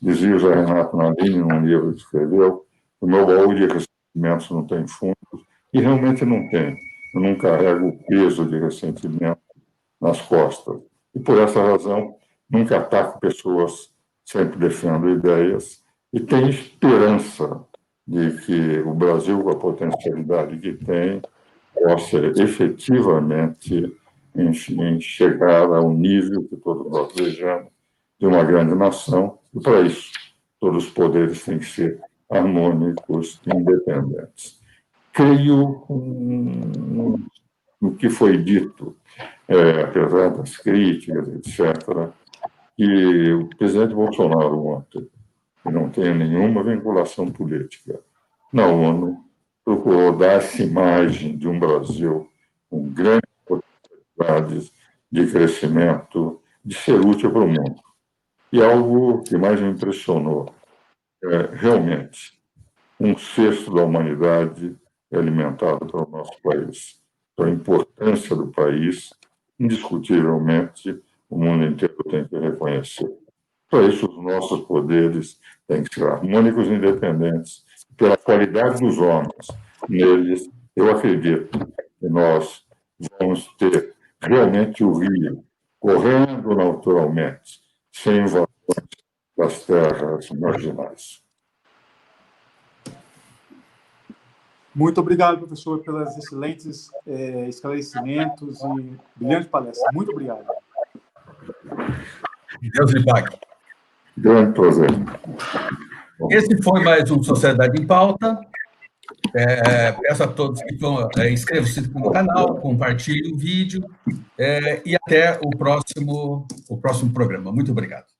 Dizia Zé Renato Nadine, num livro que escreveu, o meu baú de ressentimentos não tem fundos, e realmente não tem. Eu não carrego o peso de ressentimento nas costas. E por essa razão, nunca ataco pessoas, sempre defendo ideias e tenho esperança de que o Brasil, com a potencialidade que tem, possa efetivamente chegar ao nível que todos nós desejamos de uma grande nação, e para isso todos os poderes têm que ser harmônicos e independentes. Creio no que foi dito é, apesar das críticas, etc., que o presidente Bolsonaro ontem, que não tem nenhuma vinculação política, na ONU, procurou dar essa imagem de um Brasil com grandes possibilidades de crescimento, de ser útil para o mundo. E algo que mais me impressionou é, realmente, um sexto da humanidade é alimentado pelo nosso país. Então, a importância do país indiscutivelmente, o mundo inteiro tem que reconhecer. Para isso, os nossos poderes têm que ser harmônicos e independentes. Pela qualidade dos homens neles, eu acredito que nós vamos ter realmente o rio correndo naturalmente, sem invasões das terras marginais. Muito obrigado, professor, pelos excelentes é, esclarecimentos e brilhante palestra. Muito obrigado. Deus lhe pague. Grande prazer. Esse foi mais um Sociedade em Pauta. É, peço a todos que é, inscrevam-se no canal, compartilhem o vídeo é, e até o próximo, o próximo programa. Muito obrigado.